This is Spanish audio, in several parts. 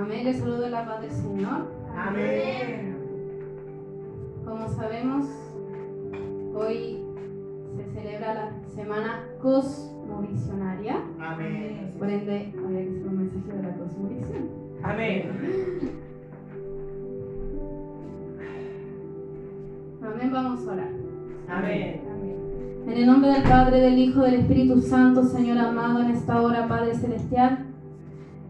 Amén. Les saludo la paz del Señor. Amén. Como sabemos, hoy se celebra la semana cosmovisionaria. Amén. Por ende, había que hacer un mensaje de la cosmovisión. Amén. Amén. Vamos a orar. Amén. En el nombre del Padre, del Hijo, del Espíritu Santo, Señor amado, en esta hora, Padre Celestial.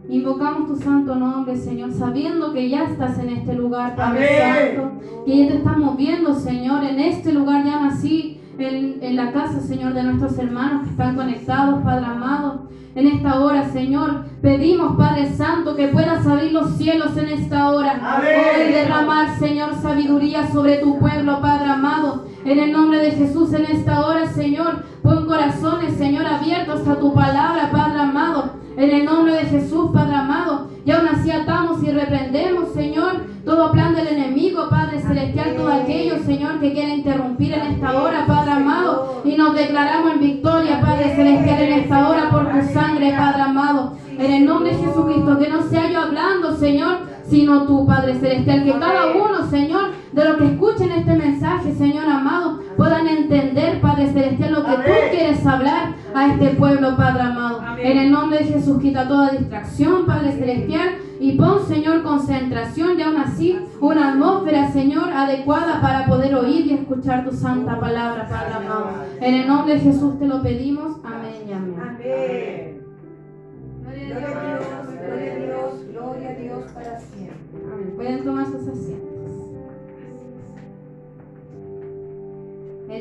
Invocamos tu santo nombre, Señor, sabiendo que ya estás en este lugar, Padre. Santo, que ya te estamos viendo, Señor, en este lugar ya nací, en, en la casa, Señor, de nuestros hermanos que están conectados, Padre amado. En esta hora, Señor, pedimos, Padre Santo, que puedas abrir los cielos en esta hora. Hoy derramar, Señor, sabiduría sobre tu pueblo, Padre amado. En el nombre de Jesús, en esta hora, Señor, pon corazones, Señor, abiertos a tu palabra, Padre amado. En el nombre de Jesús, Padre amado. Y aún así atamos y reprendemos, Señor, todo plan del enemigo, Padre celestial, todo aquello, Señor, que quiera interrumpir en esta hora, Padre amado. Y nos declaramos en victoria, Padre celestial, en esta hora por tu sangre, Padre amado. En el nombre de Jesucristo, que no sea yo hablando, Señor, sino tú, Padre Celestial. Que cada uno, Señor, de los que escuchen este mensaje, Señor amado, puedan entender, Padre Celestial, lo que tú quieres hablar a este pueblo, Padre amado. En el nombre de Jesús, quita toda distracción, Padre Celestial, y pon, Señor, concentración y aún así una atmósfera, Señor, adecuada para poder oír y escuchar tu santa palabra, Padre amado. En el nombre de Jesús te lo pedimos. Amén y amén. Amén.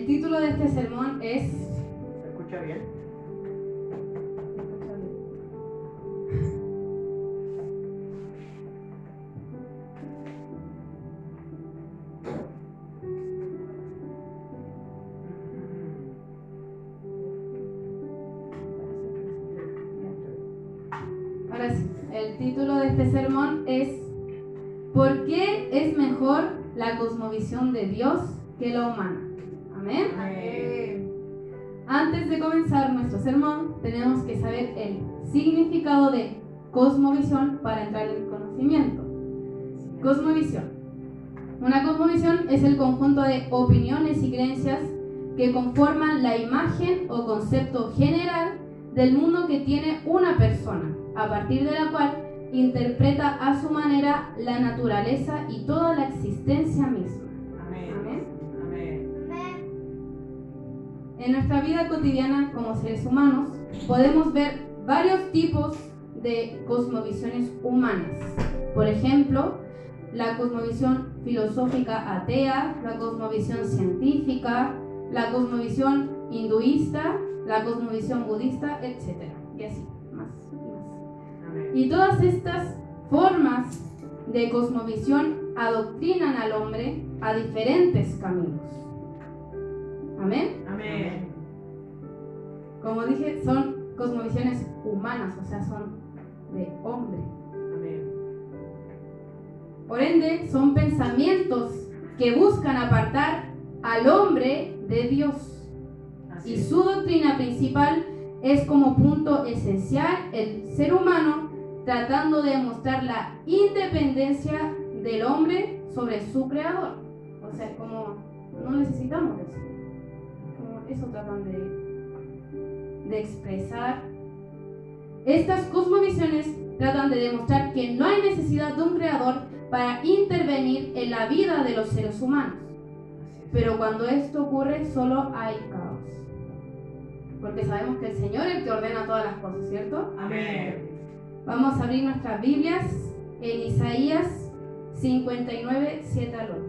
Título de este sermón es. ¿Se escucha bien? Ahora sí, el título de este sermón es ¿Por qué es mejor la cosmovisión de Dios que la humana? Antes de comenzar nuestro sermón, tenemos que saber el significado de cosmovisión para entrar en el conocimiento. Cosmovisión. Una cosmovisión es el conjunto de opiniones y creencias que conforman la imagen o concepto general del mundo que tiene una persona, a partir de la cual interpreta a su manera la naturaleza y toda la existencia misma. En nuestra vida cotidiana como seres humanos podemos ver varios tipos de cosmovisiones humanas. Por ejemplo, la cosmovisión filosófica atea, la cosmovisión científica, la cosmovisión hinduista, la cosmovisión budista, etc. Y así, más y más. Y todas estas formas de cosmovisión adoctrinan al hombre a diferentes caminos. Amén. Amén. Como dije, son cosmovisiones humanas, o sea, son de hombre. Amén. Por ende, son pensamientos que buscan apartar al hombre de Dios. Así Y es. su doctrina principal es como punto esencial el ser humano tratando de demostrar la independencia del hombre sobre su creador. O sea, como no necesitamos eso. Eso tratan de, de expresar. Estas cosmovisiones tratan de demostrar que no hay necesidad de un creador para intervenir en la vida de los seres humanos. Pero cuando esto ocurre, solo hay caos. Porque sabemos que el Señor es el que ordena todas las cosas, ¿cierto? Amén. Vamos a abrir nuestras Biblias en Isaías 59, 7 al 8.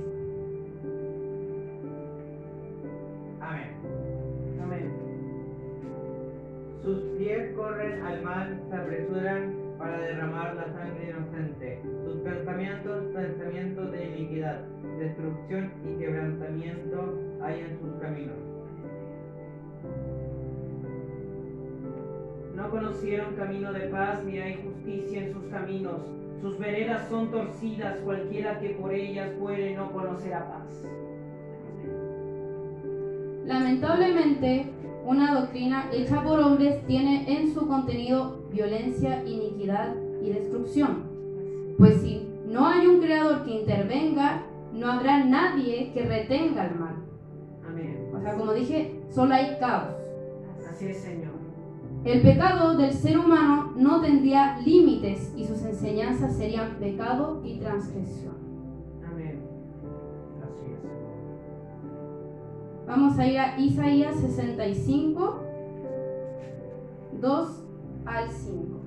Pies corren al mal, se apresuran para derramar la sangre inocente. Sus pensamientos, pensamientos de iniquidad, destrucción y quebrantamiento hay en sus caminos. No conocieron camino de paz ni hay justicia en sus caminos. Sus veredas son torcidas, cualquiera que por ellas fuere no conocerá paz. Lamentablemente, una doctrina hecha por hombres tiene en su contenido violencia, iniquidad y destrucción. Pues si no hay un creador que intervenga, no habrá nadie que retenga el mal. Amén. O sea, como dije, solo hay caos. Así es, Señor. El pecado del ser humano no tendría límites y sus enseñanzas serían pecado y transgresión. Vamos a ir a Isaías 65, 2 al 5.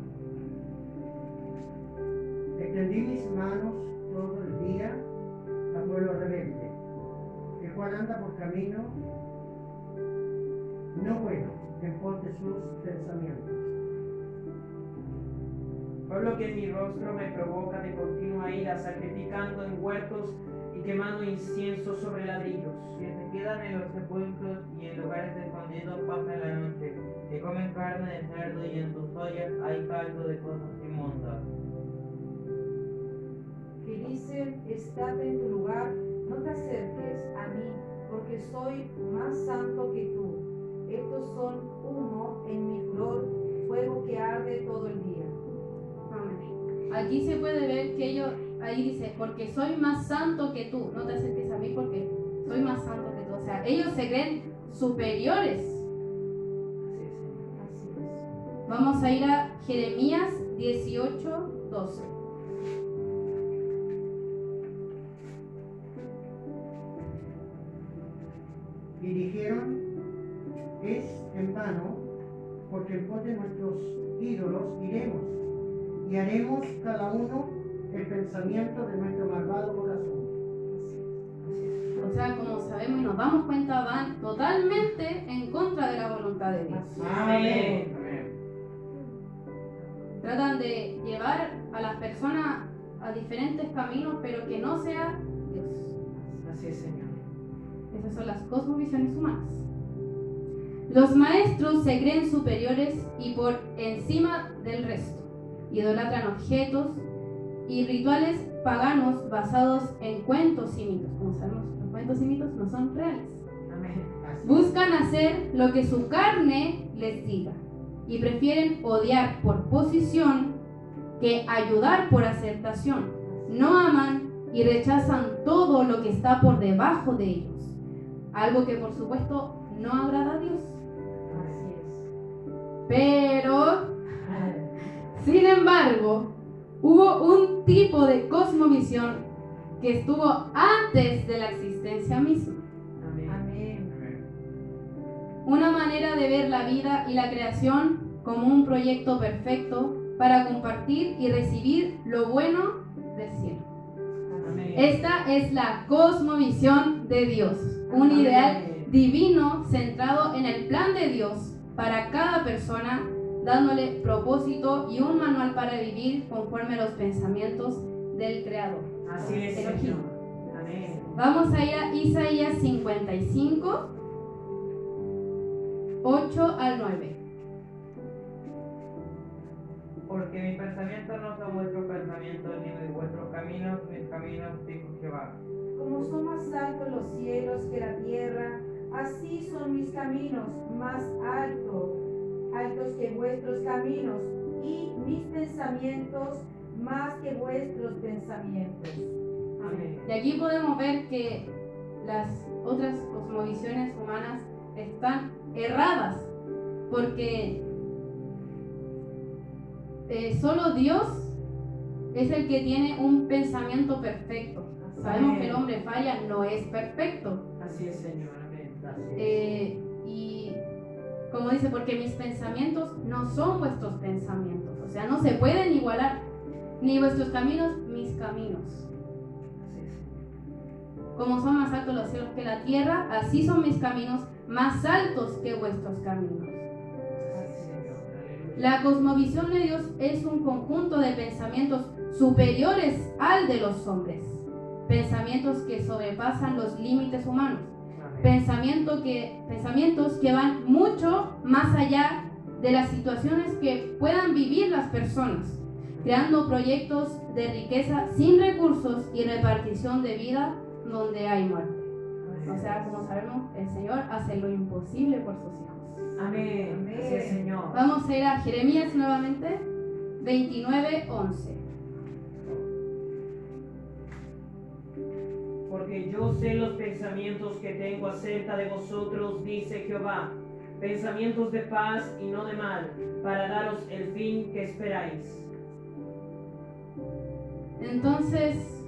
Extendí mis manos todo el día a pueblo rebelde, el cual anda por camino no bueno, en pos de sus pensamientos. Pueblo que en mi rostro me provoca de continua ira, sacrificando en huertos quemando incienso sobre ladrillos. Que se quedan en los sepulcros y en lugares escondidos pasan la noche, que comen carne de cerdo y en tus ollas hay caldo de cosas inmundas. Que dicen, estate en tu lugar, no te acerques a mí, porque soy más santo que tú. Estos son humo en mi flor, fuego que arde todo el día. Amén. Aquí se puede ver que ellos, ahí dice, porque soy más santo que tú. No te acerques a mí porque soy más santo que tú. O sea, ellos se creen superiores. Así es. Así es. Vamos a ir a Jeremías 18, 12. Y dijeron, es en vano, porque en pos de nuestros ídolos iremos, y haremos cada uno el pensamiento de nuestro malvado corazón. O sea, como sabemos y nos damos cuenta, van totalmente en contra de la voluntad de Dios. Amén. Tratan de llevar a las personas a diferentes caminos, pero que no sea Dios. Así es, Señor. Esas son las cosmovisiones humanas. Los maestros se creen superiores y por encima del resto. Idolatran objetos y rituales paganos basados en cuentos y mitos. Como sabemos, los cuentos y mitos no son reales. Buscan hacer lo que su carne les diga y prefieren odiar por posición que ayudar por aceptación. No aman y rechazan todo lo que está por debajo de ellos. Algo que por supuesto no agrada a Dios. Así es. Pero, sin embargo, hubo un tipo de cosmovisión que estuvo antes de la existencia misma. Amén. Una manera de ver la vida y la creación como un proyecto perfecto para compartir y recibir lo bueno del cielo. Amén. Esta es la cosmovisión de Dios, un Amén. ideal divino centrado en el plan de Dios para cada persona, dándole propósito y un manual para vivir conforme a los pensamientos del Creador. Así es. Señor. Amén. Vamos a ir a Isaías 55, 8 al 9. Porque mis pensamientos no son vuestros pensamientos, ni vuestros caminos, mis caminos, dijo Jehová. Como son más altos los cielos que la tierra, así son mis caminos más altos, altos que vuestros caminos, y mis pensamientos más que vuestros pensamientos. Amén. Y aquí podemos ver que las otras cosmovisiones humanas están erradas, porque eh, solo Dios es el que tiene un pensamiento perfecto. Sabemos que el hombre falla, no es perfecto. Así es, Señor. Amén. Así es. Eh, como dice, porque mis pensamientos no son vuestros pensamientos, o sea, no se pueden igualar, ni vuestros caminos, mis caminos. Como son más altos los cielos que la tierra, así son mis caminos más altos que vuestros caminos. La cosmovisión de Dios es un conjunto de pensamientos superiores al de los hombres, pensamientos que sobrepasan los límites humanos. Pensamiento que, pensamientos que van mucho más allá de las situaciones que puedan vivir las personas, creando proyectos de riqueza sin recursos y repartición de vida donde hay muerte. O sea, como sabemos, el Señor hace lo imposible por sus hijos. Amén. Es, Señor. Vamos a ir a Jeremías nuevamente, 29, 11. Porque yo sé los pensamientos que tengo acerca de vosotros, dice Jehová, pensamientos de paz y no de mal, para daros el fin que esperáis. Entonces,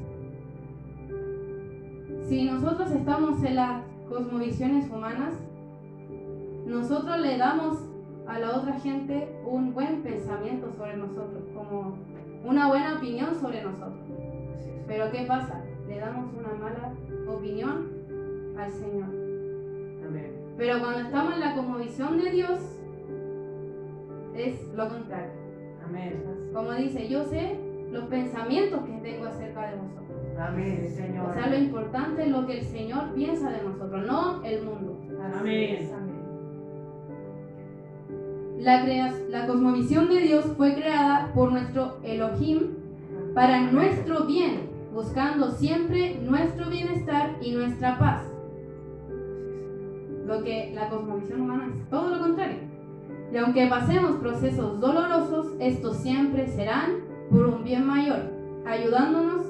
si nosotros estamos en las cosmovisiones humanas, nosotros le damos a la otra gente un buen pensamiento sobre nosotros, como una buena opinión sobre nosotros. Pero ¿qué pasa? Le damos una mala opinión al Señor. Amén. Pero cuando estamos en la cosmovisión de Dios, es lo contrario. Amén. Como dice, yo sé los pensamientos que tengo acerca de vosotros. Amén, Señor. O sea, lo importante es lo que el Señor piensa de nosotros, no el mundo. Así Amén. es, amén. La, la cosmovisión de Dios fue creada por nuestro Elohim para nuestro bien, buscando siempre nuestro bienestar y nuestra paz. Lo que la cosmovisión humana es todo lo contrario. Y aunque pasemos procesos dolorosos, estos siempre serán por un bien mayor, ayudándonos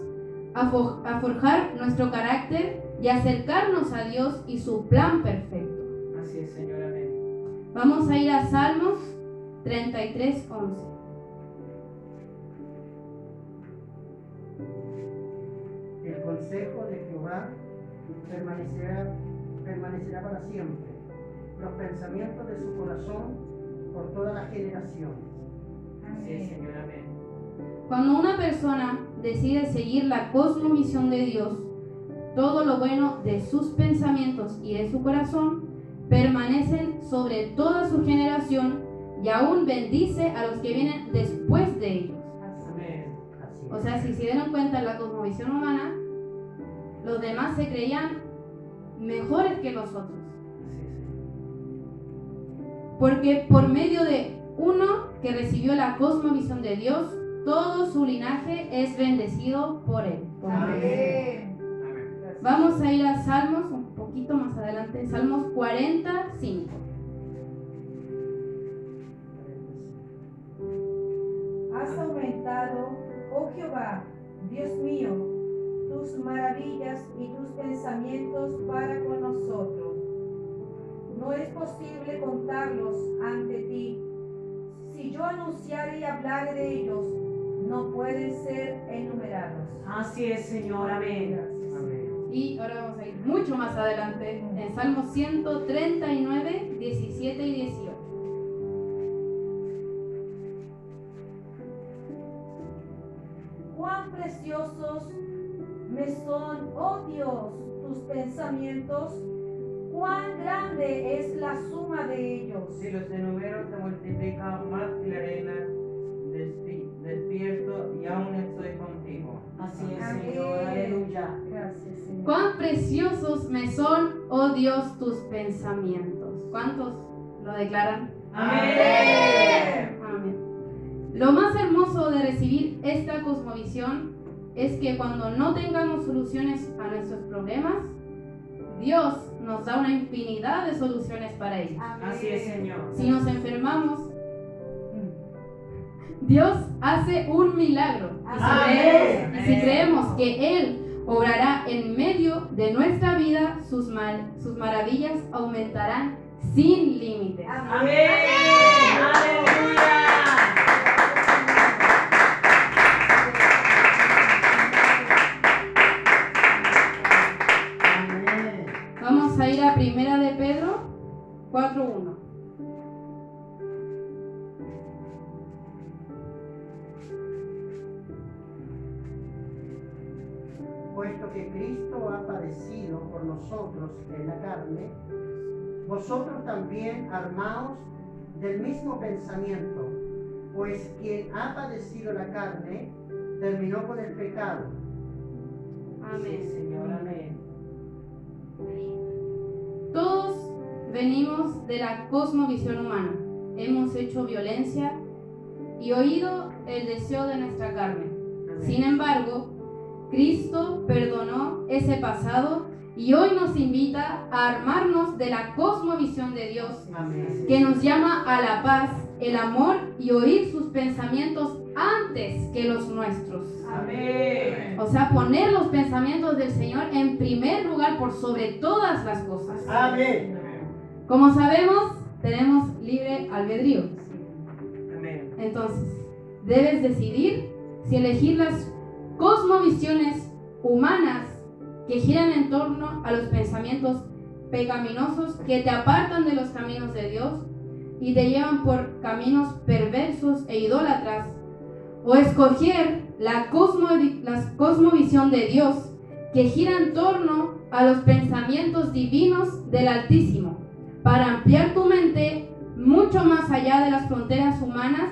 a, fo- a forjar nuestro carácter y acercarnos a Dios y su plan perfecto. Así es, Señor. Amén. Vamos a ir a Salmos 33, 11. Consejo de Jehová permanecerá, permanecerá para siempre. Los pensamientos de su corazón por todas las generaciones. Así es, Señor. Amén. Cuando una persona decide seguir la cosmovisión de Dios, todo lo bueno de sus pensamientos y de su corazón permanecen sobre toda su generación y aún bendice a los que vienen después de ellos. Amén. O sea, si se dieron cuenta en la cosmovisión humana, los demás se creían mejores que los otros. Así es, Señor. Porque por medio de uno que recibió la cosmovisión de Dios, todo su linaje es bendecido por él. Amén. Vamos a ir a Salmos un poquito más adelante, Salmos 45. Has aumentado, oh Jehová, Dios mío, tus maravillas y tus pensamientos para con nosotros. No es posible contarlos ante ti. Si yo anunciare y hablare de ellos, no pueden ser enumerados. Así es, Señor. Amén. Amén. Y ahora vamos a ir mucho más adelante, en Salmos 139, 17 y 18. Cuán preciosos me son, oh Dios, tus pensamientos. Cuán grande es la suma de ellos. Si los enumero se multiplican más que la arena, despi- despierto y aún estoy contigo. Así es, Amén. Señor. Aleluya. Gracias, Señor. Cuán preciosos me son, oh Dios, tus pensamientos. ¿Cuántos lo declaran? Amén. Amén. Lo más hermoso de recibir esta cosmovisión es que cuando no tengamos soluciones a nuestros problemas, Dios nos da una infinidad de soluciones para ellos. Amén. Así es, Señor. Si nos enfermamos, Dios hace un milagro. Y si, Amén. creemos, y si creemos que Él obrará en medio de nuestra vida, sus, mal- sus maravillas aumentarán sin límites. Amén. Aleluya. Amén. Padecido por nosotros en la carne, vosotros también armaos del mismo pensamiento, pues quien ha padecido la carne terminó con el pecado. Amén. Señor. Amén. Todos venimos de la cosmovisión humana. Hemos hecho violencia y oído el deseo de nuestra carne. Amén. Sin embargo, Cristo perdonó ese pasado Y hoy nos invita a armarnos de la cosmovisión de Dios, Amén. que nos llama a la paz, el amor y oír sus pensamientos antes que los nuestros. Amén. O sea, poner los pensamientos del Señor en primer lugar por sobre todas las cosas. Amén. Como sabemos, tenemos libre albedrío. Amén. Entonces, debes decidir si elegir las cosmovisiones humanas que giran en torno a los pensamientos pecaminosos que te apartan de los caminos de Dios y te llevan por caminos perversos e idólatras, o escoger la, cosmo- la cosmovisión de Dios que gira en torno a los pensamientos divinos del Altísimo, para ampliar tu mente mucho más allá de las fronteras humanas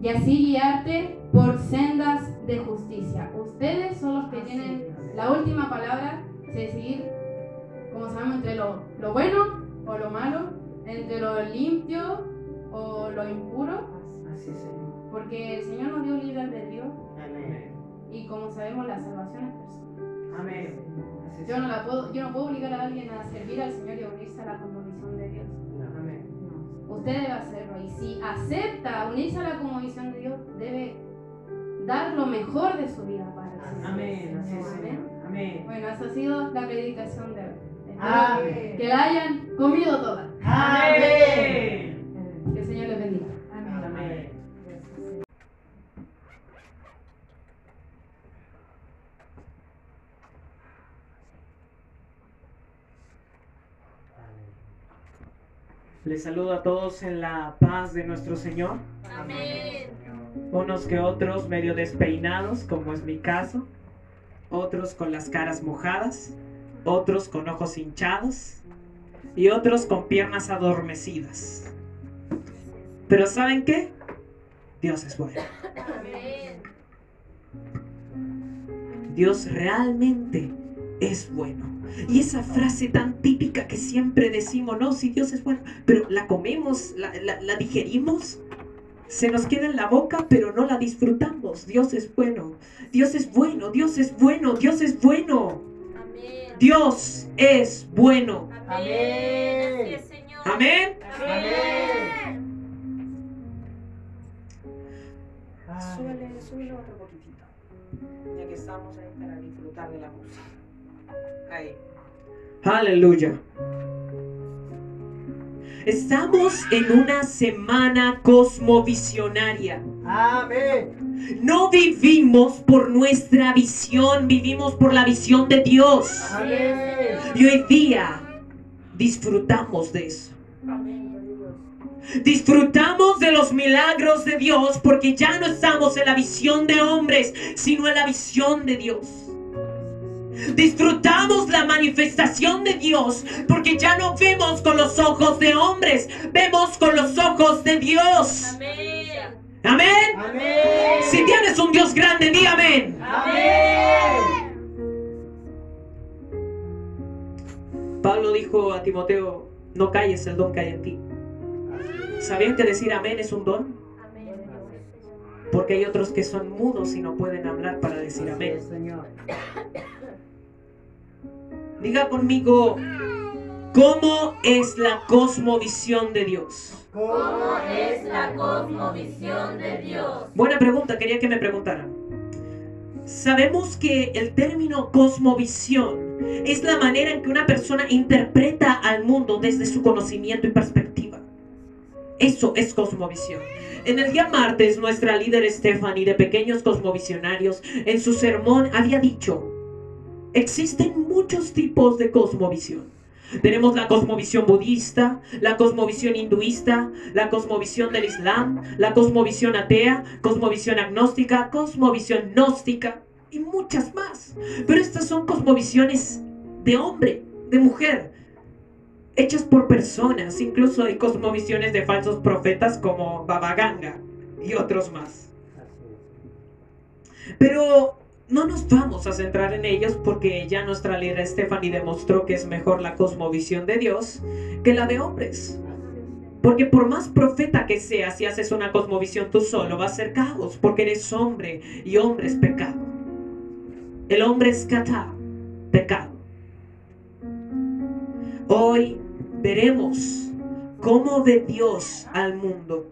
y así guiarte por sendas de justicia. Ustedes son los que tienen la última palabra, de decidir, como sabemos, entre lo, lo bueno o lo malo, entre lo limpio o lo impuro, Así es, Señor. porque el Señor nos dio libre albedrío Amén. y como sabemos la salvación es personal. Amén. Así Yo no, la puedo, yo no puedo obligar a alguien a servir al Señor y unirse a la conmovisión de Dios. Amén. Usted debe hacerlo y si acepta unirse a la conmovisión de Dios, debe dar lo mejor de su vida para el Señor. Amén. Así es, Amén. Amén. Bueno, esa ha sido la predicación de hoy. Espero Amén. que la hayan comido toda. Amén. Que el Señor les bendiga. Amén. Les saludo a todos en la paz de nuestro Señor. Unos que otros medio despeinados, como es mi caso. Otros con las caras mojadas. Otros con ojos hinchados. Y otros con piernas adormecidas. Pero ¿saben qué? Dios es bueno. Dios realmente es bueno. Y esa frase tan típica que siempre decimos, no, si Dios es bueno, pero la comemos, la, la- la digerimos, se nos queda en la boca, pero no la disfrutamos. Dios es bueno, Dios es bueno, Dios es bueno, Dios es bueno. Dios es bueno. Amén. Amén. Amén. Súbele otro poquitito. Ya que estamos ahí para disfrutar de la música. Ahí. Aleluya. Estamos en una semana cosmovisionaria. Amén. No vivimos por nuestra visión, vivimos por la visión de Dios. Amén. Y hoy día disfrutamos de eso. Disfrutamos de los milagros de Dios porque ya no estamos en la visión de hombres, sino en la visión de Dios. Disfrutamos la manifestación de Dios porque ya no vemos con los ojos de hombres, vemos con los ojos de Dios. Amén. Amén. Amén. Si tienes un Dios grande, di amén. Amén. Pablo dijo a Timoteo, no calles el don que hay en ti. ¿Sabían que decir amén es un don? Porque hay otros que son mudos y no pueden hablar para decir amén. Diga conmigo, ¿cómo es la cosmovisión de Dios? ¿Cómo es la cosmovisión de Dios? Buena pregunta, quería que me preguntaran. Sabemos que el término cosmovisión es la manera en que una persona interpreta al mundo desde su conocimiento y perspectiva. Eso es cosmovisión. En el día martes, nuestra líder Stephanie de Pequeños Cosmovisionarios, en su sermón había dicho, existen muchos tipos de cosmovisión. Tenemos la cosmovisión budista, la cosmovisión hinduista, la cosmovisión del Islam, la cosmovisión atea, cosmovisión agnóstica, cosmovisión gnóstica y muchas más. Pero estas son cosmovisiones de hombre, de mujer, hechas por personas. Incluso hay cosmovisiones de falsos profetas como Baba Ganga y otros más. Pero no nos vamos a centrar en ellos porque ya nuestra líder Stephanie demostró que es mejor la cosmovisión de Dios que la de hombres. Porque por más profeta que seas, si haces una cosmovisión tú solo, va a ser caos, porque eres hombre y hombre es pecado. El hombre es kata, pecado. Hoy veremos cómo ve Dios al mundo.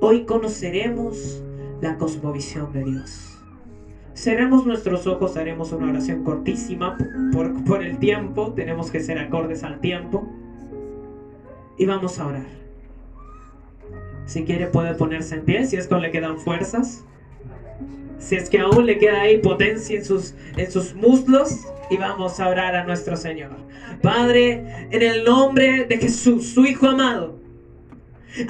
Hoy conoceremos la cosmovisión de Dios. Cerremos nuestros ojos, haremos una oración cortísima por, el tiempo, tenemos que ser acordes al tiempo. Y vamos a orar. Si quiere puede ponerse en pie, si es que le quedan fuerzas. Si es que aún le queda ahí potencia en sus, en sus muslos. Y vamos a orar a nuestro Señor. Padre, en el nombre de Jesús, su Hijo amado.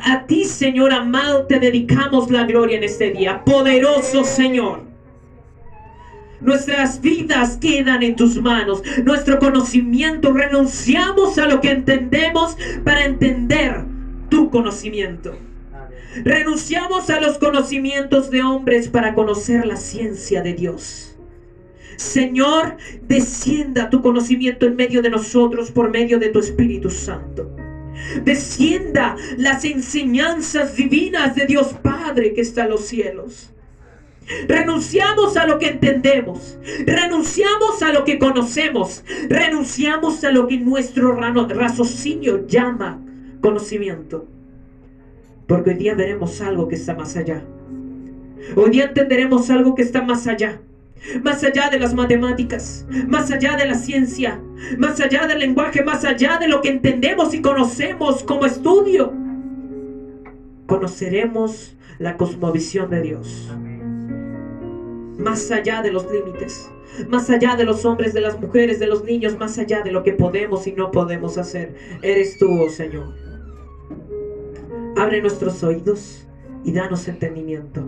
A ti, Señor amado, te dedicamos la gloria en este día. Poderoso Señor. Nuestras vidas quedan en tus manos. Nuestro conocimiento, renunciamos a lo que entendemos para entender tu conocimiento. Renunciamos a los conocimientos de hombres para conocer la ciencia de Dios. Señor, descienda tu conocimiento en medio de nosotros por medio de tu Espíritu Santo. Descienda las enseñanzas divinas de Dios Padre que está en los cielos. Renunciamos a lo que entendemos. Renunciamos a lo que conocemos. Renunciamos a lo que nuestro raciocinio llama conocimiento. Porque hoy día veremos algo que está más allá. Hoy día entenderemos algo que está más allá. Más allá de las matemáticas, más allá de la ciencia, más allá del lenguaje, más allá de lo que entendemos y conocemos como estudio. Conoceremos la cosmovisión de Dios más allá de los límites, más allá de los hombres, de las mujeres, de los niños, más allá de lo que podemos y no podemos hacer. Eres tú, oh Señor. Abre nuestros oídos y danos entendimiento.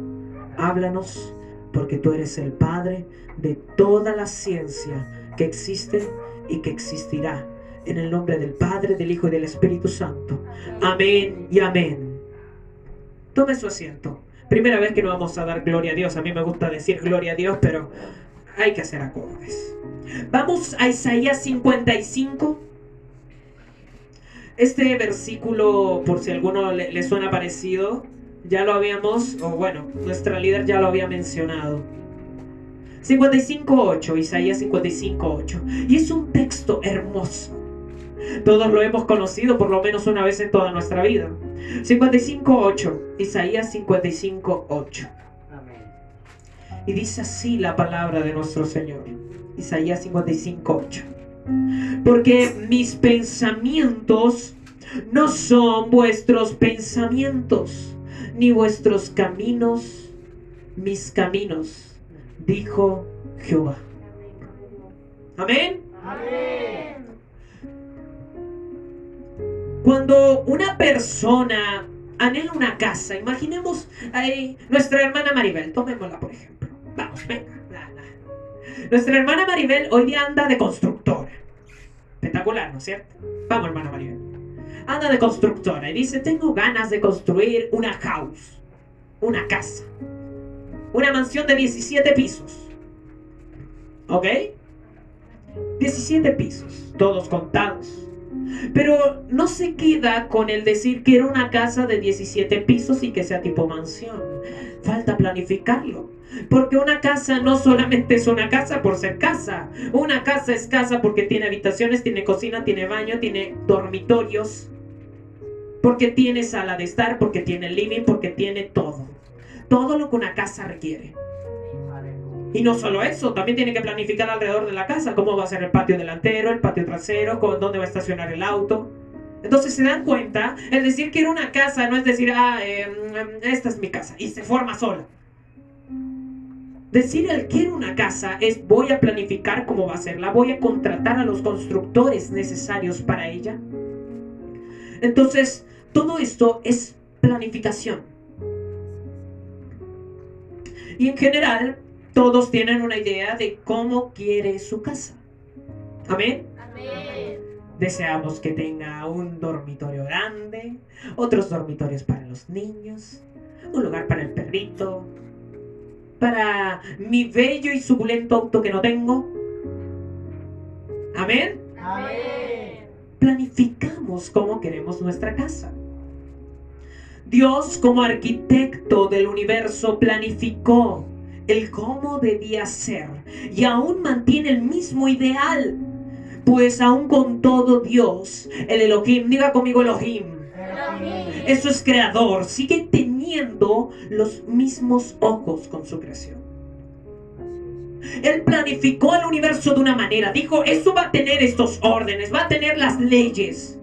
Háblanos porque tú eres el Padre de toda la ciencia que existe y que existirá. En el nombre del Padre, del Hijo y del Espíritu Santo. Amén y amén. Tome su asiento. Primera vez que no vamos a dar gloria a Dios. A mí me gusta decir gloria a Dios, pero hay que hacer acordes. Vamos a Isaías 55. Este versículo, por si a alguno le, suena parecido, ya lo habíamos, o bueno, nuestra líder ya lo había mencionado. 55.8, Isaías 55.8. Y es un texto hermoso. Todos lo hemos conocido por lo menos una vez en toda nuestra vida. 55.8, Isaías 55.8. Y dice así la palabra de nuestro Señor. Isaías 55.8. Porque mis pensamientos no son vuestros pensamientos, ni vuestros caminos mis caminos, dijo Jehová. Amén. Amén. Cuando una persona anhela una casa, imaginemos ahí nuestra hermana Maribel, tomémosla por ejemplo. Vamos, venga. Nuestra hermana Maribel hoy día anda de constructora. Espectacular, ¿no es cierto? Vamos, hermana Maribel. Anda de constructora y dice, tengo ganas de construir una house, una casa, una mansión de 17 pisos. ¿Ok? 17 pisos, todos contados pero no se queda con el decir que era una casa de 17 pisos y que sea tipo mansión. Falta planificarlo. Porque una casa no solamente es una casa por ser casa. Una casa es casa porque tiene habitaciones, tiene cocina, tiene baño, tiene dormitorios. Porque tiene sala de estar, porque tiene living, porque tiene todo. Todo lo que una casa requiere. Y no solo eso, también tiene que planificar alrededor de la casa cómo va a ser el patio delantero, el patio trasero, dónde va a estacionar el auto. Entonces se dan cuenta, el decir que era una casa no es decir, ah, em, esta es mi casa, y se forma sola. Decir el quiero una casa es voy a planificar cómo va a ser, la voy a contratar a los constructores necesarios para ella. Entonces, todo esto es planificación. Y en general, todos tienen una idea de cómo quiere su casa. Amén. Amén. Deseamos que tenga un dormitorio grande, otros dormitorios para los niños, un lugar para el perrito, para mi bello y suculento auto que no tengo. Amén. Amén. Planificamos cómo queremos nuestra casa. Dios como arquitecto del universo planificó el cómo debía ser y aún mantiene el mismo ideal. Pues aún con todo Dios, el Elohim, diga conmigo Elohim, eso es creador, sigue teniendo los mismos ojos con su creación. Él planificó el universo de una manera, dijo, eso va a tener estos órdenes, va a tener las leyes.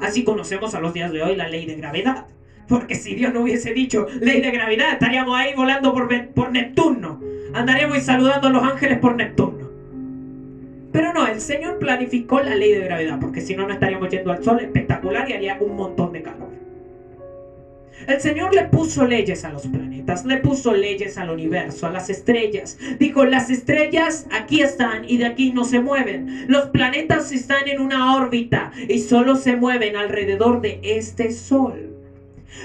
Así conocemos a los días de hoy la ley de gravedad. Porque si Dios no hubiese dicho ley de gravedad, estaríamos ahí volando por, por Neptuno. Andaríamos saludando a los ángeles por Neptuno. Pero no, el Señor planificó la ley de gravedad, porque si no, no estaríamos yendo al sol espectacular y haría un montón de calor. El Señor le puso leyes a los planetas, le puso leyes al universo, a las estrellas. Dijo, las estrellas aquí están y de aquí no se mueven. Los planetas están en una órbita y solo se mueven alrededor de este sol.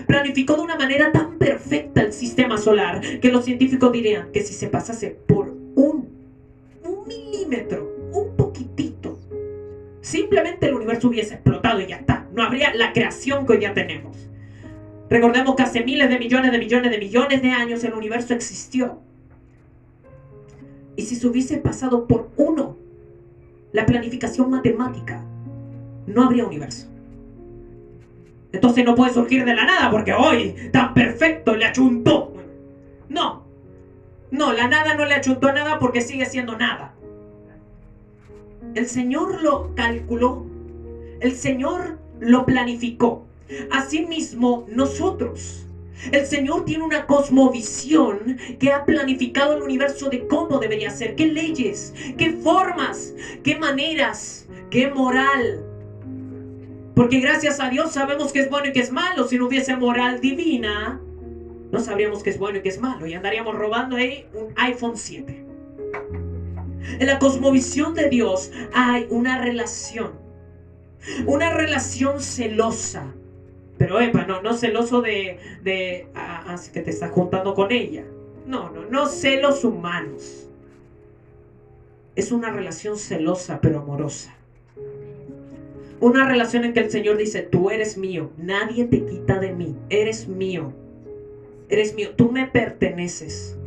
Planificó de una manera tan perfecta el sistema solar que los científicos dirían que si se pasase por un, milímetro, un poquitito, simplemente el universo hubiese explotado y ya está. No habría la creación que hoy día tenemos. Recordemos que hace miles de millones de millones de millones de años el universo existió. Y si se hubiese pasado por uno, la planificación matemática, no habría universo. Entonces no puede surgir de la nada porque hoy tan perfecto le achuntó. No, no, la nada no le achuntó nada porque sigue siendo nada. El Señor lo calculó, el Señor lo planificó. Asimismo, nosotros. El Señor tiene una cosmovisión que ha planificado el universo de cómo debería ser, qué leyes, qué formas, qué maneras, qué moral. Porque gracias a Dios sabemos que es bueno y que es malo. Si no hubiese moral divina, no sabríamos qué es bueno y qué es malo. Y andaríamos robando ahí un iPhone 7. En la cosmovisión de Dios hay una relación. Una relación celosa. Pero, epa, no, no celoso de, de ah, que te estás juntando con ella. No, no, no celos humanos. Es una relación celosa pero amorosa. Una relación en que el Señor dice, tú eres mío, nadie te quita de mí, eres mío, eres mío, tú me perteneces.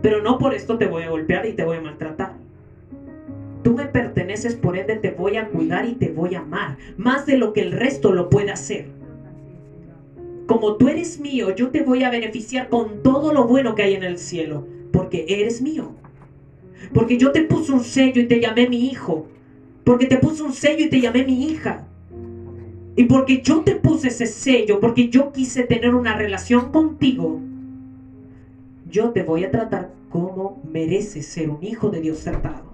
Pero no por esto te voy a golpear y te voy a maltratar. Tú me perteneces, por ende te voy a cuidar y te voy a amar, más de lo que el resto lo puede hacer. Como tú eres mío, yo te voy a beneficiar con todo lo bueno que hay en el cielo, porque eres mío. Porque yo te puse un sello y te llamé mi hijo. Porque te puse un sello y te llamé mi hija. Y porque yo te puse ese sello, porque yo quise tener una relación contigo, yo te voy a tratar como mereces ser un hijo de Dios tratado.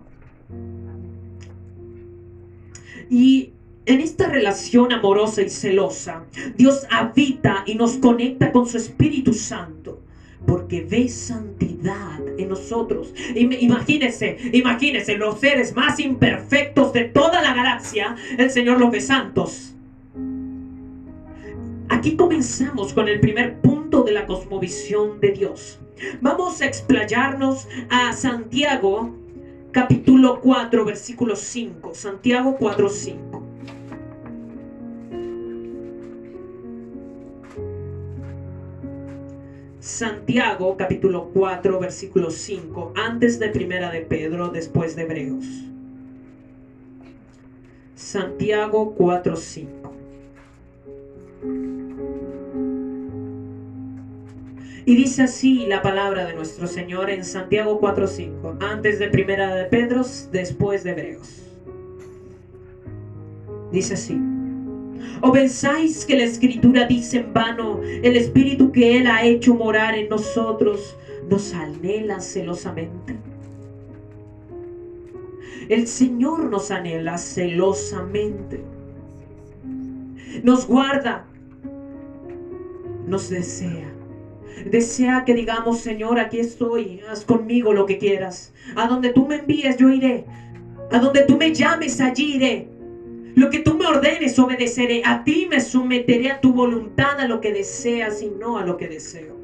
Y en esta relación amorosa y celosa, Dios habita y nos conecta con su Espíritu Santo. Porque ve santidad en nosotros. Im- Imagínense, imagínense, los seres más imperfectos de toda la galaxia, el Señor los ve santos. Aquí comenzamos con el primer punto de la cosmovisión de Dios. Vamos a explayarnos a Santiago capítulo 4, versículo 5. Santiago 4, 5. Santiago capítulo 4, versículo 5. Antes de Primera de Pedro, después de Hebreos. Santiago 4, 5. Y dice así la palabra de nuestro Señor en Santiago 4:5, antes de Primera de Pedro, después de Hebreos. Dice así: ¿O pensáis que la Escritura dice en vano, el Espíritu que Él ha hecho morar en nosotros nos anhela celosamente? El Señor nos anhela celosamente. Nos guarda, nos desea. Desea que digamos, Señor, aquí estoy, haz conmigo lo que quieras. A donde tú me envíes, yo iré. A donde tú me llames, allí iré. Lo que tú me ordenes, obedeceré. A ti me someteré a tu voluntad, a lo que deseas y no a lo que deseo.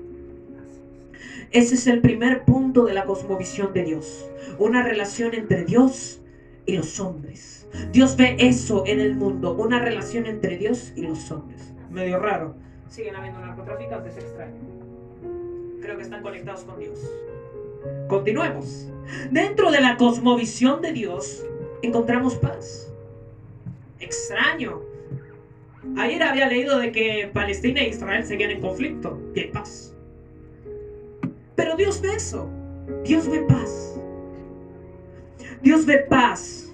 Ese es el primer punto de la cosmovisión de Dios. Una relación entre Dios y los hombres. Dios ve eso en el mundo, una relación entre Dios y los hombres. Medio raro. Siguen habiendo narcotraficantes extraños. Creo que están conectados con Dios. Continuemos. Dentro de la cosmovisión de Dios, encontramos paz. Extraño. Ayer había leído de que Palestina e Israel seguían en conflicto y hay paz. Pero Dios ve eso. Dios ve paz. Dios ve paz.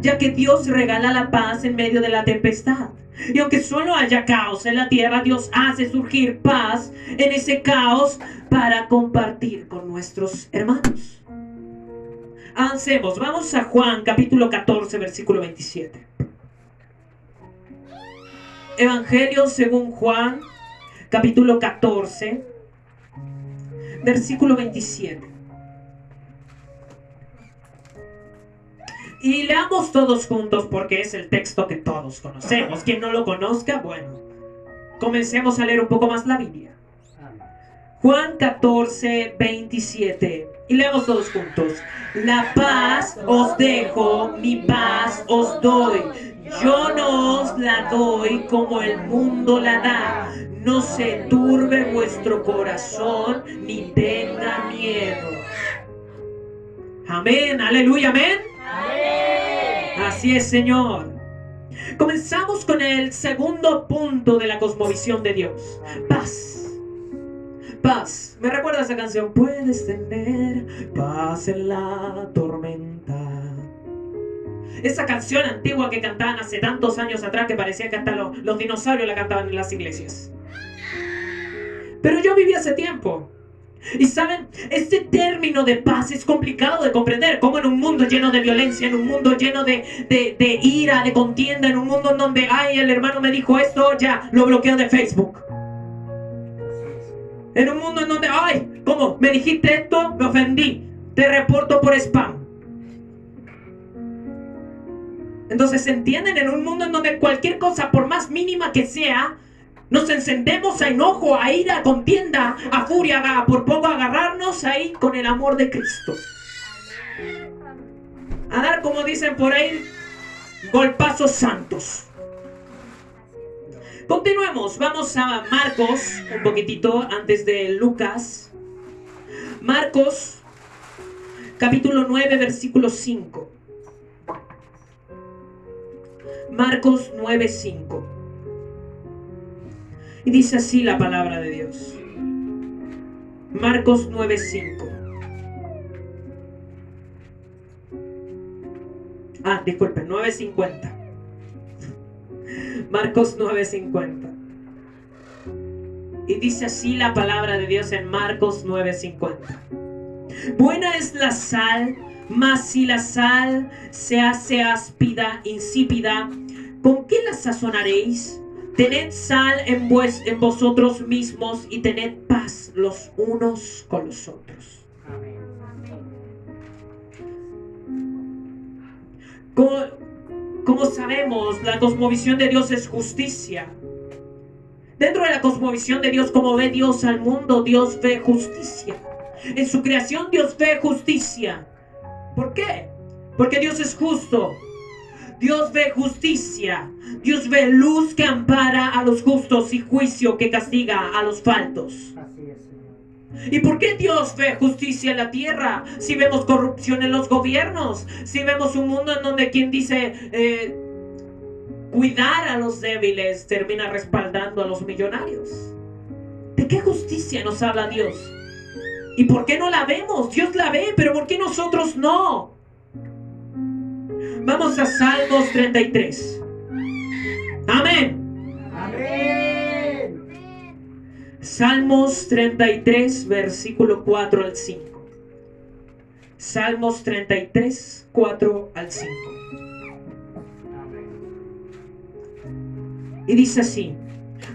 Ya que Dios regala la paz en medio de la tempestad. Y aunque solo haya caos en la tierra, Dios hace surgir paz en ese caos para compartir con nuestros hermanos. Avancemos, vamos a Juan capítulo 14, versículo 27. Evangelio según Juan capítulo 14, versículo 27. Y leamos todos juntos porque es el texto que todos conocemos. Quien no lo conozca, bueno, comencemos a leer un poco más la Biblia. Juan 14, 27. Y leamos todos juntos. La paz os dejo, mi paz os doy. Yo no os la doy como el mundo la da. No se turbe vuestro corazón ni tenga miedo. Amén, aleluya, amén. Así es, Señor. Comenzamos con el segundo punto de la cosmovisión de Dios. Paz. Paz. Me recuerda esa canción. Puedes tener paz en la tormenta. Esa canción antigua que cantaban hace tantos años atrás que parecía que hasta los, dinosaurios la cantaban en las iglesias. Pero yo viví hace tiempo. Y saben, este término de paz es complicado de comprender. Como en un mundo lleno de violencia, en un mundo lleno de, de, de, ira, de contienda, en un mundo en donde, ay, el hermano me dijo esto, ya, lo bloqueo de Facebook. En un mundo en donde, ay, ¿cómo? Me dijiste esto, me ofendí. Te reporto por spam. Entonces, ¿entienden? En un mundo en donde cualquier cosa, por más mínima que sea, nos encendemos a enojo, a ira, a contienda, a furia, a por poco agarrarnos ahí con el amor de Cristo. A dar, como dicen por ahí, golpazos santos. Continuemos, vamos a Marcos, un poquitito antes de Lucas. Marcos, capítulo 9, versículo 5. Marcos 9, 5. Y dice así la palabra de Dios. Marcos 9:5. Ah, disculpen, 9:50. Marcos 9:50. Y dice así la palabra de Dios en Marcos 9:50. Buena es la sal, mas si la sal se hace áspida, insípida, ¿con qué la sazonaréis? Tened sal en, en, vosotros mismos y tened paz los unos con los otros. Como, como sabemos, la cosmovisión de Dios es justicia. Dentro de la cosmovisión de Dios, como ve Dios al mundo, Dios ve justicia. En su creación Dios ve justicia. ¿Por qué? Porque Dios es justo. Dios ve justicia. Dios ve luz que ampara a los justos y juicio que castiga a los faltos. Así es, Señor. ¿Y por qué Dios ve justicia en la tierra? Si vemos corrupción en los gobiernos, si vemos un mundo en donde quien dice eh, cuidar a los débiles termina respaldando a los millonarios. ¿De qué justicia nos habla Dios? ¿Y por qué no la vemos? Dios la ve, pero ¿por qué nosotros no? Vamos a Salmos 33. Amén. Amén. Salmos 33, versículo 4 al 5. Salmos 33, 4 al 5. Y dice así,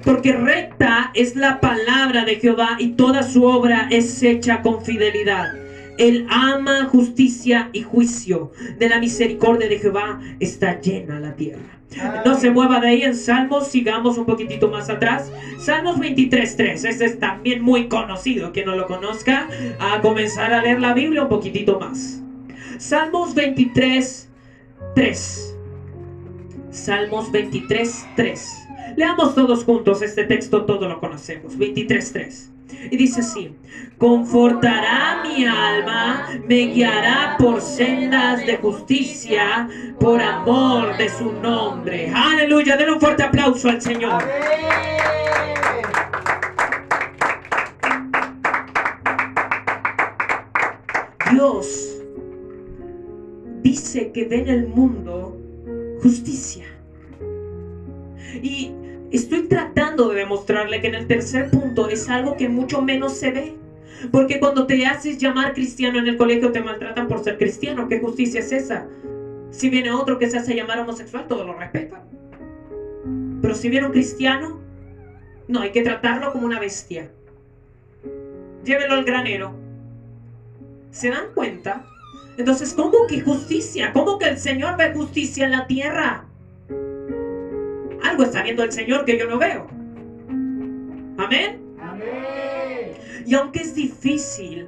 porque recta es la palabra de Jehová y toda su obra es hecha con fidelidad. Él ama justicia y juicio. De la misericordia de Jehová está llena la tierra. No se mueva de ahí en Salmos, sigamos un poquitito más atrás. Salmos 23.3, este es también muy conocido, quien no lo conozca, a comenzar a leer la Biblia un poquitito más. Salmos 23.3. Salmos 23.3. Leamos todos juntos este texto, todo lo conocemos. 23.3. Y dice así, confortará mi alma, me guiará por sendas de justicia, por amor de su nombre. Aleluya, denle un fuerte aplauso al Señor. Dios dice que ve en el mundo justicia. Y estoy tratando de demostrarle que en el tercer punto es algo que mucho menos se ve. Porque cuando te haces llamar cristiano en el colegio te maltratan por ser cristiano. ¿Qué justicia es esa? Si viene otro que se hace llamar homosexual, todo lo respetan. Pero si viene un cristiano, no, hay que tratarlo como una bestia. Llévelo al granero. ¿Se dan cuenta? Entonces, ¿cómo que justicia? ¿Cómo que el Señor ve justicia en la tierra? Algo está viendo el Señor que yo no veo. Amén. Y aunque es difícil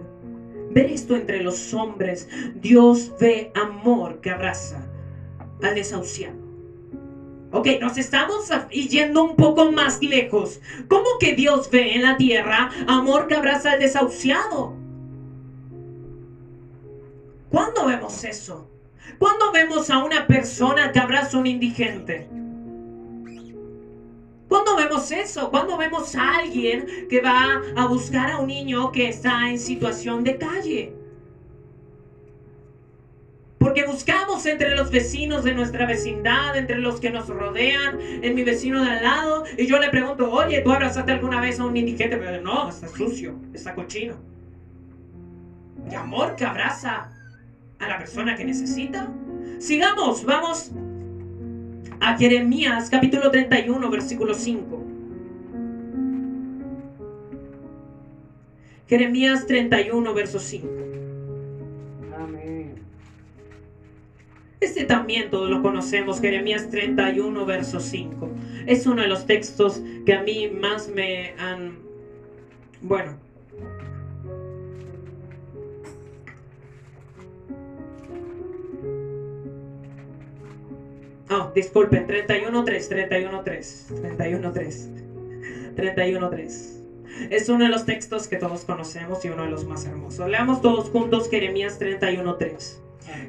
ver esto entre los hombres, Dios ve amor que abraza al desahuciado. Ok, nos estamos yendo un poco más lejos. ¿Cómo que Dios ve en la tierra amor que abraza al desahuciado? ¿Cuándo vemos eso? ¿Cuándo vemos a una persona que abraza a un indigente? ¿Cuándo vemos eso? ¿Cuándo vemos a alguien que va a buscar a un niño que está en situación de calle? Porque buscamos entre los vecinos de nuestra vecindad, entre los que nos rodean, en mi vecino de al lado, y yo le pregunto, oye, ¿tú abrazaste alguna vez a un indigente? Pero no, está sucio, está cochino. De amor que abraza a la persona que necesita. Sigamos, vamos a Jeremías capítulo 31, versículo 5. Jeremías 31, verso 5. Amén. Este también todos lo conocemos, Jeremías 31, verso 5. Es uno de los textos que a mí más me han... Bueno, Oh, disculpen, 31.3, 31.3, 31.3, 31.3. Es uno de los textos que todos conocemos y uno de los más hermosos. Leamos todos juntos Jeremías 31.3.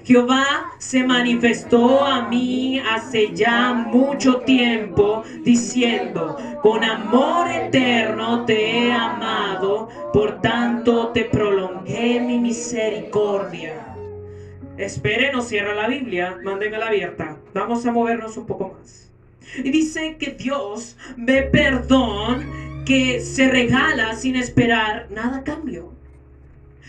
Jehová se manifestó a mí hace ya mucho tiempo, diciendo, con amor eterno te he amado, por tanto te prolongué mi misericordia. Esperen o cierra la Biblia, manténgala abierta. Vamos a movernos un poco más. Y dice que Dios ve perdón que se regala sin esperar nada a cambio.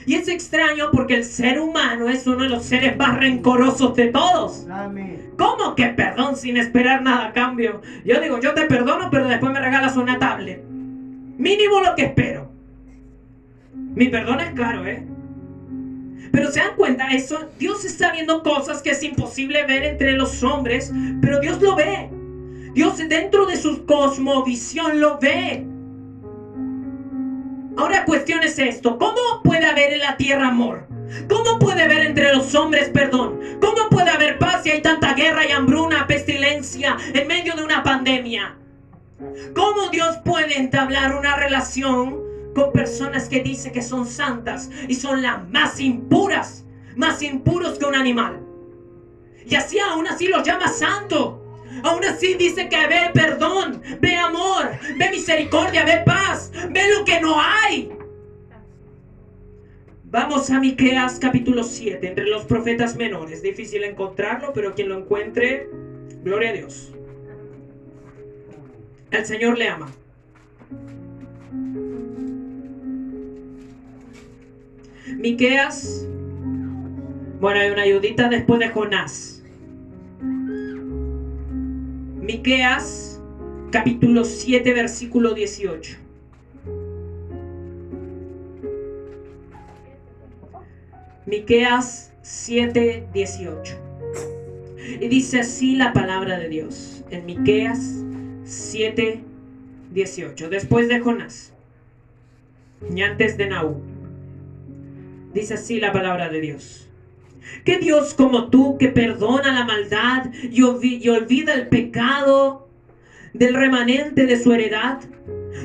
Y es extraño porque el ser humano es uno de los seres más rencorosos de todos. ¿Cómo que perdón sin esperar nada a cambio? Yo digo, yo te perdono, pero después me regalas una tablet. Mínimo lo que espero. Mi perdón es caro, ¿eh? Pero se dan cuenta, eso, Dios está viendo cosas que es imposible ver entre los hombres, pero Dios lo ve. Dios dentro de su cosmovisión lo ve. Ahora cuestión es esto, ¿cómo puede haber en la tierra amor? ¿Cómo puede haber entre los hombres perdón? ¿Cómo puede haber paz si hay tanta guerra y hambruna, pestilencia en medio de una pandemia? ¿Cómo Dios puede entablar una relación con personas que dice que son santas y son las más impuras, más impuros que un animal. Y así aún así los llama santo. Aún así dice que ve perdón, ve amor, ve misericordia, ve paz, ve lo que no hay. Vamos a Miqueas capítulo 7, entre los profetas menores. Difícil encontrarlo, pero quien lo encuentre, gloria a Dios. El Señor le ama. Miqueas. Bueno, hay una ayudita después de Jonás. Miqueas, capítulo 7, versículo 18. Miqueas 7, 18. Y dice así la palabra de Dios en Miqueas 7, 18. Después de Jonás y antes de Nahum. Dice así la palabra de Dios. Que Dios como tú que perdona la maldad y, olvida el pecado del remanente de su heredad,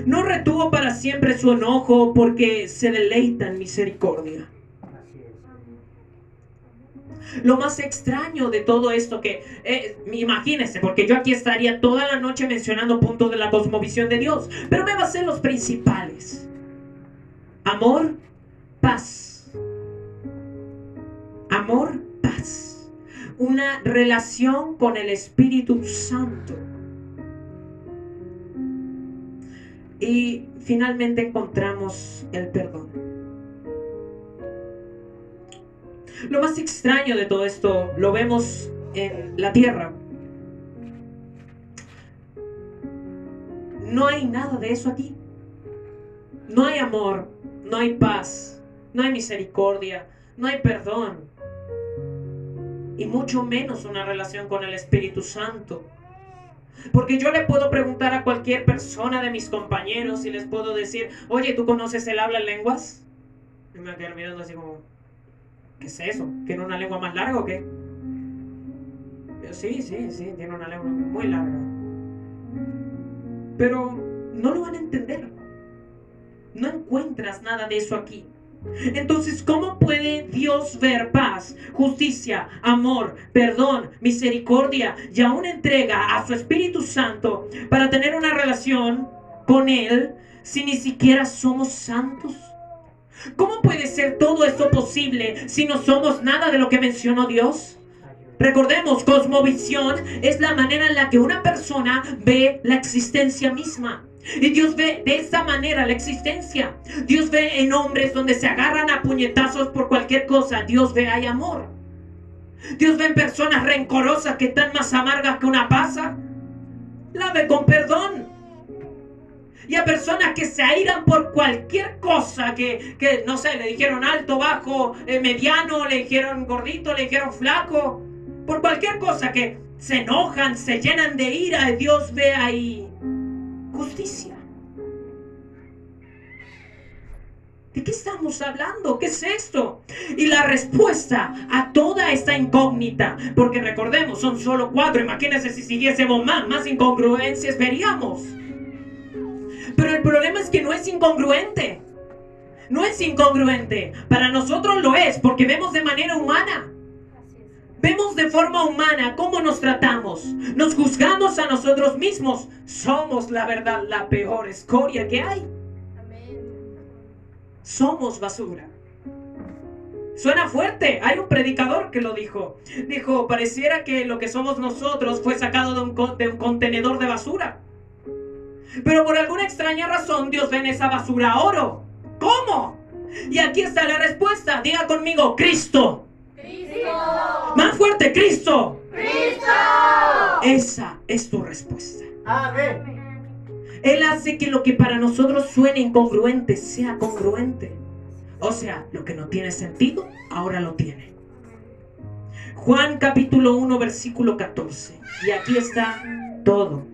No retuvo para siempre su enojo porque se deleita en misericordia. Lo más extraño de todo esto que, eh, imagínense, porque yo aquí estaría toda la noche mencionando puntos de la cosmovisión de Dios, pero me a ser los principales. Amor, paz. Amor, paz. Una relación con el Espíritu Santo. Y finalmente encontramos el perdón. Lo más extraño de todo esto lo vemos en la tierra. No hay nada de eso aquí. No hay amor, no hay paz, no hay misericordia, no hay perdón. Y mucho menos una relación con el Espíritu Santo. Porque yo le puedo preguntar a cualquier persona de mis compañeros y les puedo decir, oye, ¿tú conoces el habla en lenguas? Y me quedar mirando así como, ¿qué es eso? ¿Tiene una lengua más larga o qué? Yo, sí, sí, sí, tiene una lengua muy larga. Pero no lo van a entender. No encuentras nada de eso aquí. Entonces, ¿cómo puede Dios ver paz, justicia, amor, perdón, misericordia y aún entrega a su Espíritu Santo para tener una relación con Él si ni siquiera somos santos? ¿Cómo puede ser todo esto posible si no somos nada de lo que mencionó Dios? Recordemos, cosmovisión es la manera en la que una persona ve la existencia misma. Y Dios ve de esa manera la existencia. Dios ve en hombres donde se agarran a puñetazos por cualquier cosa. Dios ve hay amor. Dios ve en personas rencorosas que están más amargas que una pasa. La ve con perdón. Y a personas que se airan por cualquier cosa que, que, no sé, le dijeron alto, bajo, eh, mediano, le dijeron gordito, le dijeron flaco. Por cualquier cosa que se enojan, se llenan de ira. Dios ve ahí justicia. ¿De qué estamos hablando? ¿Qué es esto? Y la respuesta a toda esta incógnita, porque recordemos, son solo cuatro, imagínense si siguiésemos más, más incongruencias veríamos. Pero el problema es que no es incongruente. No es incongruente. Para nosotros lo es, porque vemos de manera humana. Vemos de forma humana cómo nos tratamos. Nos juzgamos a nosotros mismos. Somos la verdad la peor escoria que hay. Somos basura. Suena fuerte. Hay un predicador que lo dijo. Dijo, pareciera que lo que somos nosotros fue sacado de un, de un contenedor de basura. Pero por alguna extraña razón Dios ve en esa basura oro. ¿Cómo? Y aquí está la respuesta. Diga conmigo, Cristo. Más fuerte, Cristo. Cristo. Esa es tu respuesta. Amén. Él hace que lo que para nosotros suene incongruente sea congruente. O sea, lo que no tiene sentido, ahora lo tiene. Juan capítulo 1, versículo 14. Y aquí está todo,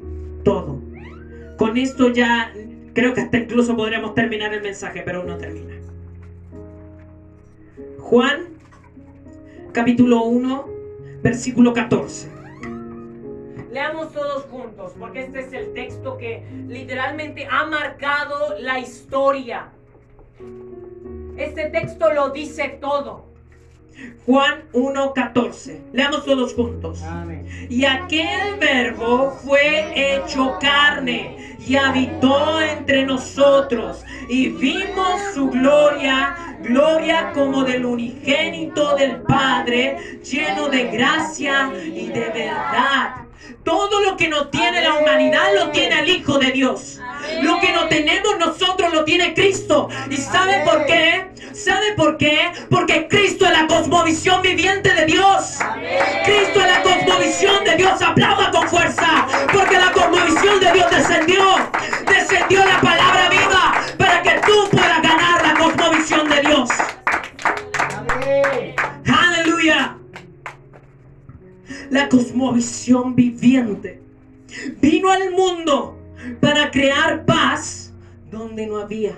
todo. Con esto ya creo que hasta incluso podríamos terminar el mensaje, pero no termina. Juan capítulo 1, versículo 14. Leamos todos juntos, porque este es el texto que literalmente ha marcado la historia. Este texto lo dice todo. Juan 1:14. Leamos todos juntos. Amén. Y aquel verbo fue hecho carne y habitó entre nosotros y vimos su gloria, gloria como del unigénito del Padre, lleno de gracia y de verdad. Todo lo que no tiene la humanidad lo tiene el Hijo de Dios. Lo que no tenemos nosotros lo tiene Cristo. ¿Y sabe por qué? ¿Sabe por qué? Porque Cristo es la cosmovisión viviente de Dios. Cristo es la cosmovisión de Dios. Aplauda con fuerza. Porque la cosmovisión de Dios descendió. Descendió la palabra viva para que tú puedas ganar la cosmovisión de Dios. Aleluya. La cosmovisión viviente vino al mundo para crear paz donde no había.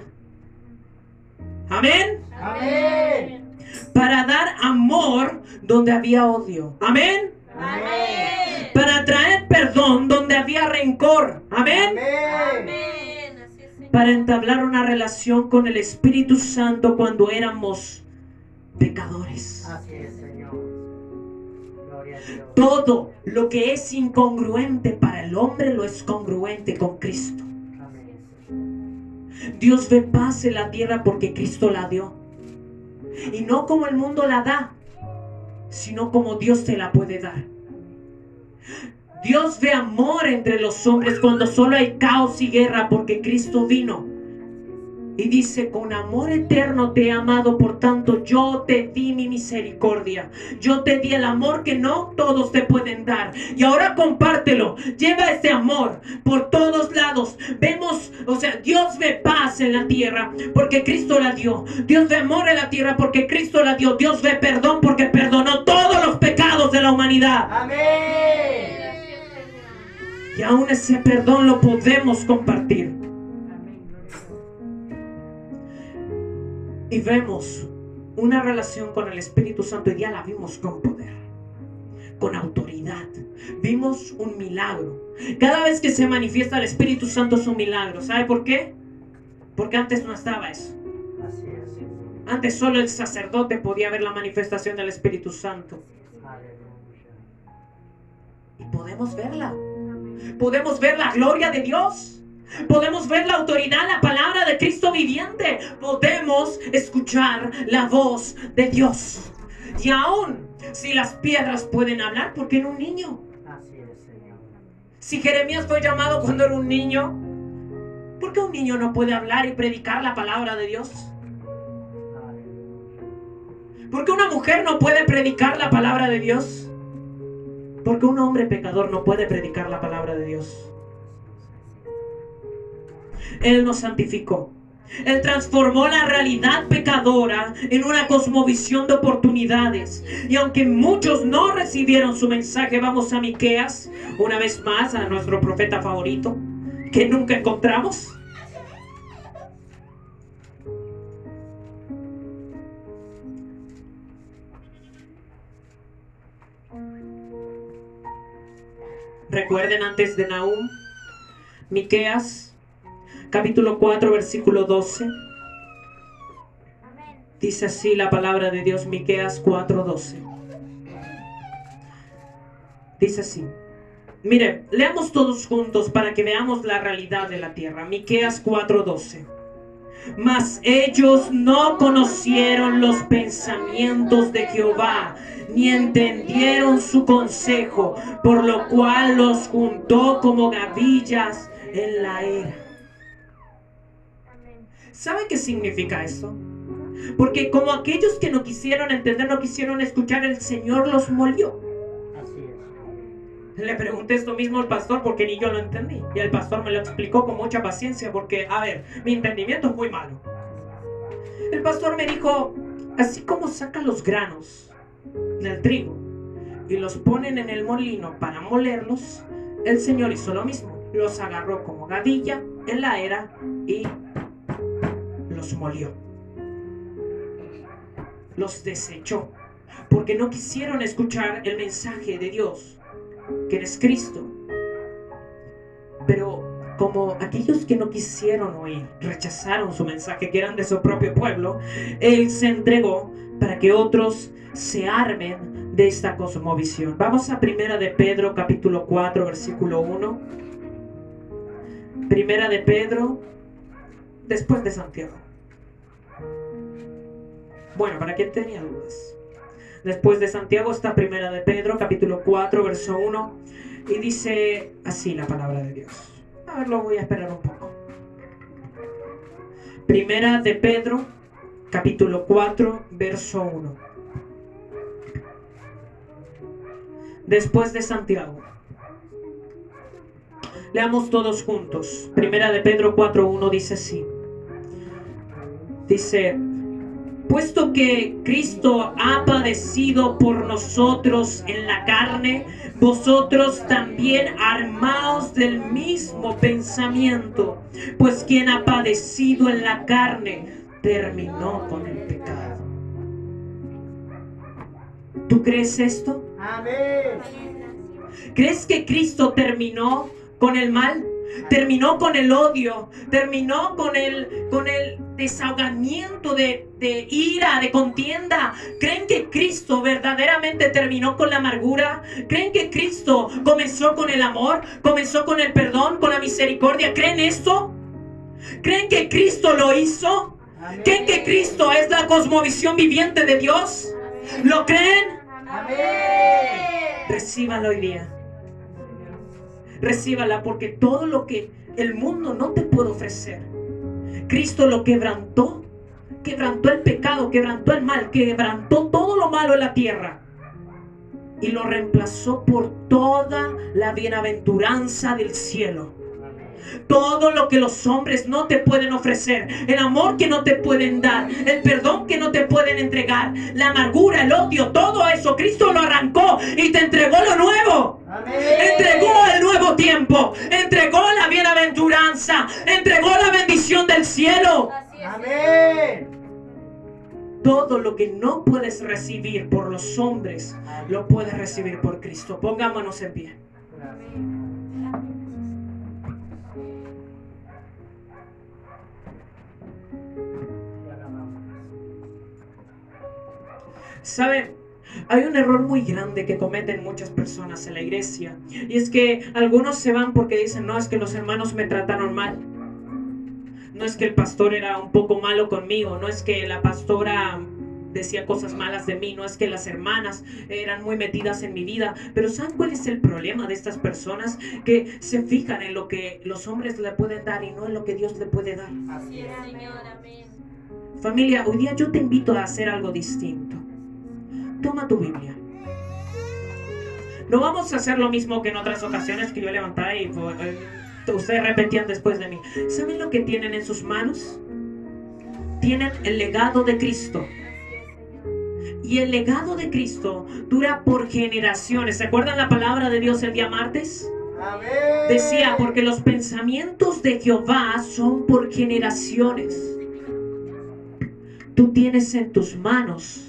Amén. Amén. Para dar amor donde había odio. Amén. Amén. Para traer perdón donde había rencor. Amén. Amén. Para entablar una relación con el Espíritu Santo cuando éramos pecadores. Así es, Señor. Gloria a Dios. Todo lo que es incongruente para el hombre lo es congruente con Cristo. Dios ve paz en la tierra porque Cristo la dio. Y no como el mundo la da, sino como Dios te la puede dar. Dios ve amor entre los hombres cuando solo hay caos y guerra porque Cristo vino. Y dice, con amor eterno te he amado, por tanto yo te di mi misericordia. Yo te di el amor que no todos te pueden dar. Y ahora compártelo. Lleva ese amor por todos lados. Vemos, o sea, Dios ve paz en la tierra porque Cristo la dio. Dios ve amor en la tierra porque Cristo la dio. Dios ve perdón porque perdonó todos los pecados de la humanidad. Amén. Y aún ese perdón lo podemos compartir. Y vemos una relación con el Espíritu Santo y ya la vimos con poder, con autoridad. Vimos un milagro. Cada vez que se manifiesta el Espíritu Santo es un milagro. ¿Sabe por qué? Porque antes no estaba eso. Antes solo el sacerdote podía ver la manifestación del Espíritu Santo. Y podemos verla. Podemos ver la gloria de Dios. Podemos ver la autoridad, la palabra de Cristo viviente. Podemos escuchar la voz de Dios. Y aún si las piedras pueden hablar, ¿por qué no un niño? Así es, Señor. Si Jeremías fue llamado cuando era un niño, ¿por qué un niño no puede hablar y predicar la palabra de Dios? ¿Por qué una mujer no puede predicar la palabra de Dios? Porque un hombre pecador no puede predicar la palabra de Dios. Él nos santificó. Él transformó la realidad pecadora en una cosmovisión de oportunidades. Y aunque muchos no recibieron su mensaje, vamos a Miqueas, una vez más a nuestro profeta favorito, que nunca encontramos. Recuerden antes de Nahum, Miqueas capítulo 4 versículo 12. Dice así la palabra de Dios, Miqueas 4:12. Dice así. Mire, leamos todos juntos para que veamos la realidad de la tierra. Miqueas 4:12. Mas ellos no conocieron los pensamientos de Jehová, ni entendieron su consejo, por lo cual los juntó como gavillas en la era. ¿Saben qué significa eso? Porque como aquellos que no quisieron entender, no quisieron escuchar, el Señor los molió. Así es. Le pregunté esto mismo al pastor porque ni yo lo entendí. Y el pastor me lo explicó con mucha paciencia porque, a ver, mi entendimiento es muy malo. El pastor me dijo, así como sacan los granos del trigo y los ponen en el molino para molerlos, el Señor hizo lo mismo. Los agarró como gadilla en la era y los molió. Los desechó. Porque no quisieron escuchar el mensaje de Dios, que eres Cristo. Pero como aquellos que no quisieron oír, rechazaron su mensaje, que eran de su propio pueblo, Él se entregó para que otros se armen de esta cosmovisión. Vamos a Primera de Pedro, capítulo 4, versículo 1. Primera de Pedro, después de Santiago. Bueno, para quien tenía dudas. Después de Santiago está Primera de Pedro, capítulo 4, verso 1, y dice así la palabra de Dios. A ver, lo voy a esperar un poco. Primera de Pedro, capítulo 4, verso 1. Después de Santiago. Leamos todos juntos. Primera de Pedro 4.1 dice así. Dice, puesto que Cristo ha padecido por nosotros en la carne, vosotros también armaos del mismo pensamiento, pues quien ha padecido en la carne terminó con el pecado. ¿Tú crees esto? Amén. ¿Crees que Cristo terminó con el mal? terminó con el odio, terminó con el, con el desahogamiento de, de ira, de contienda. ¿Creen que Cristo verdaderamente terminó con la amargura? ¿Creen que Cristo comenzó con el amor? ¿Comenzó con el perdón, con la misericordia? ¿Creen esto? ¿Creen que Cristo lo hizo? ¿Creen que Cristo es la cosmovisión viviente de Dios? ¿Lo creen? Recíbalo hoy día. Recíbala porque todo lo que el mundo no te puede ofrecer, Cristo lo quebrantó. Quebrantó el pecado, quebrantó el mal, quebrantó todo lo malo en la tierra. Y lo reemplazó por toda la bienaventuranza del cielo. Todo lo que los hombres no te pueden ofrecer, el amor que no te pueden dar, el perdón que no te pueden entregar, la amargura, el odio, todo eso, Cristo lo arrancó y te entregó lo nuevo. Entregó el nuevo tiempo, entregó la bienaventuranza, entregó la bendición del cielo. Amén. Todo lo que no puedes recibir por los hombres, lo puedes recibir por Cristo. Pongámonos en pie. ¿Sabe? Hay un error muy grande que cometen muchas personas en la iglesia. Y es que algunos se van porque dicen, no, es que los hermanos me trataron mal. No es que el pastor era un poco malo conmigo. No es que la pastora decía cosas malas de mí. No es que las hermanas eran muy metidas en mi vida. Pero ¿saben cuál es el problema de estas personas? Que se fijan en lo que los hombres le pueden dar y no en lo que Dios le puede dar. Así es, Señor, amén. Familia, hoy día yo te invito a hacer algo distinto. Toma tu Biblia. No vamos a hacer lo mismo que en otras ocasiones que yo levantaba y eh, ustedes repetían después de mí. ¿Saben lo que tienen en sus manos? Tienen el legado de Cristo. Y el legado de Cristo dura por generaciones. ¿Se acuerdan la palabra de Dios el día martes? Decía, porque los pensamientos de Jehová son por generaciones. Tú tienes en tus manos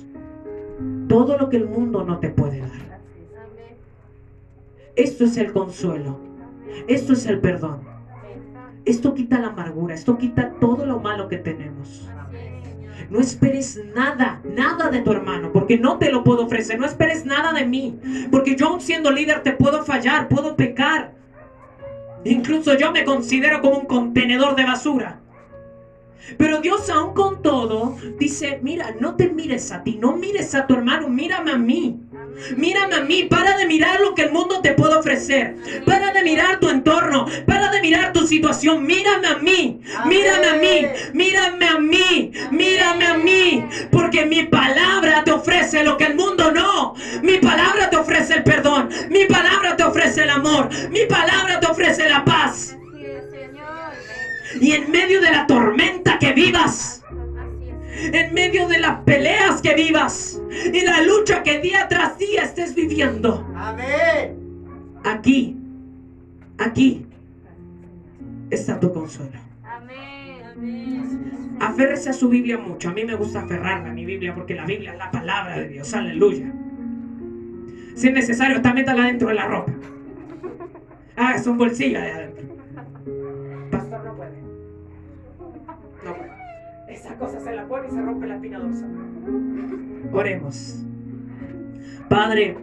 todo lo que el mundo no te puede dar. Esto es el consuelo. Esto es el perdón. Esto quita la amargura. Esto quita todo lo malo que tenemos. No esperes nada, nada de tu hermano, porque no te lo puedo ofrecer. No esperes nada de mí, porque yo siendo líder te puedo fallar, puedo pecar. Incluso yo me considero como un contenedor de basura. Pero Dios aún con todo dice, mira, no te mires a ti, no mires a tu hermano, mírame a mí. Mírame a mí, para de mirar lo que el mundo te puede ofrecer. Para de mirar tu entorno, para de mirar tu situación. Mírame a mí, mírame a mí, mírame a mí, mírame a mí. Porque mi palabra te ofrece lo que el mundo no. Mi palabra te ofrece el perdón, mi palabra te ofrece el amor, mi palabra te ofrece la paz. Y en medio de la tormenta que vivas, en medio de las peleas que vivas y la lucha que día tras día estés viviendo, Amén. aquí, aquí está tu consuelo. Amén, amén. Aférrese a su Biblia mucho. A mí me gusta aferrarme a mi Biblia porque la Biblia es la palabra de Dios. Aleluya. Si es necesario, está métala dentro de la ropa. Ah, es un bolsillo adentro. Esa cosa se la pone y se rompe la espina dorsal. Oremos. Padre,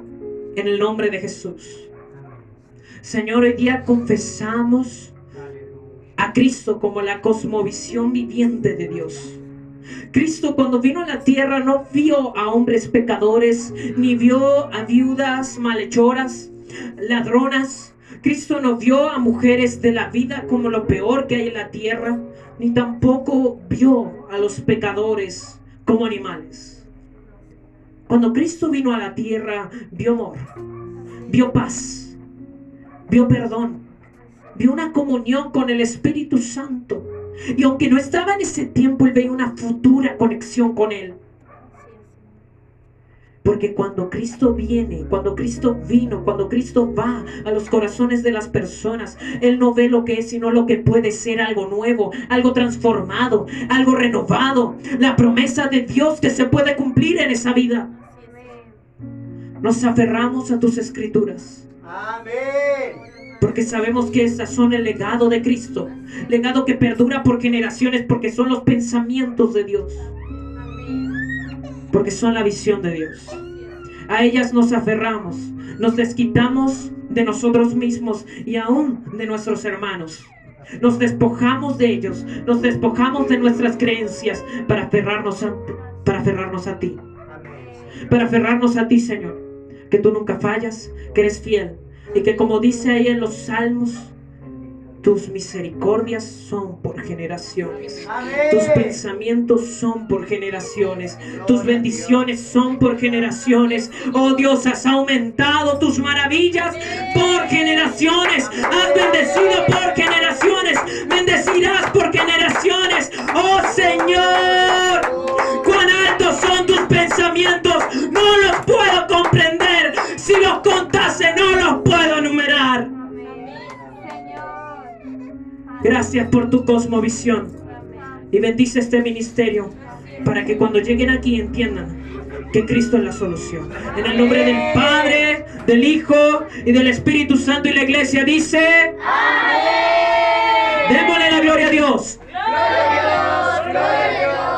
en el nombre de Jesús. Señor, hoy día confesamos a Cristo como la cosmovisión viviente de Dios. Cristo cuando vino a la tierra no vio a hombres pecadores, ni vio a viudas malhechoras, ladronas. Cristo no vio a mujeres de la vida como lo peor que hay en la tierra, ni tampoco vio a los pecadores como animales. Cuando Cristo vino a la tierra, vio amor, vio paz, vio perdón, vio una comunión con el Espíritu Santo. Y aunque no estaba en ese tiempo, él veía una futura conexión con él. Porque cuando Cristo viene, cuando Cristo vino, cuando Cristo va a los corazones de las personas, Él no ve lo que es, sino lo que puede ser algo nuevo, algo transformado, algo renovado. La promesa de Dios que se puede cumplir en esa vida. Nos aferramos a tus escrituras. Amén. Porque sabemos que esas son el legado de Cristo. Legado que perdura por generaciones porque son los pensamientos de Dios. Porque son la visión de Dios. A ellas nos aferramos. Nos desquitamos de nosotros mismos y aún de nuestros hermanos. Nos despojamos de ellos, nos despojamos de nuestras creencias para aferrarnos a, para aferrarnos a ti. Para aferrarnos a ti, Señor. Que tú nunca fallas, que eres fiel. Y que como dice ahí en los salmos, tus misericordias son por generaciones. Tus pensamientos son por generaciones. Tus bendiciones son por generaciones. Oh Dios, has aumentado tus maravillas por generaciones. Has bendecido por generaciones. Bendecirás por generaciones. Oh Señor, cuán altos son tus pensamientos. No los puedo comprender. Si los contase, no los puedo enumerar. Gracias por tu cosmovisión. Y bendice este ministerio para que cuando lleguen aquí entiendan que Cristo es la solución. En el nombre del Padre, del Hijo y del Espíritu Santo y la iglesia dice... Démosle la gloria a Dios. Gloria a Dios, gloria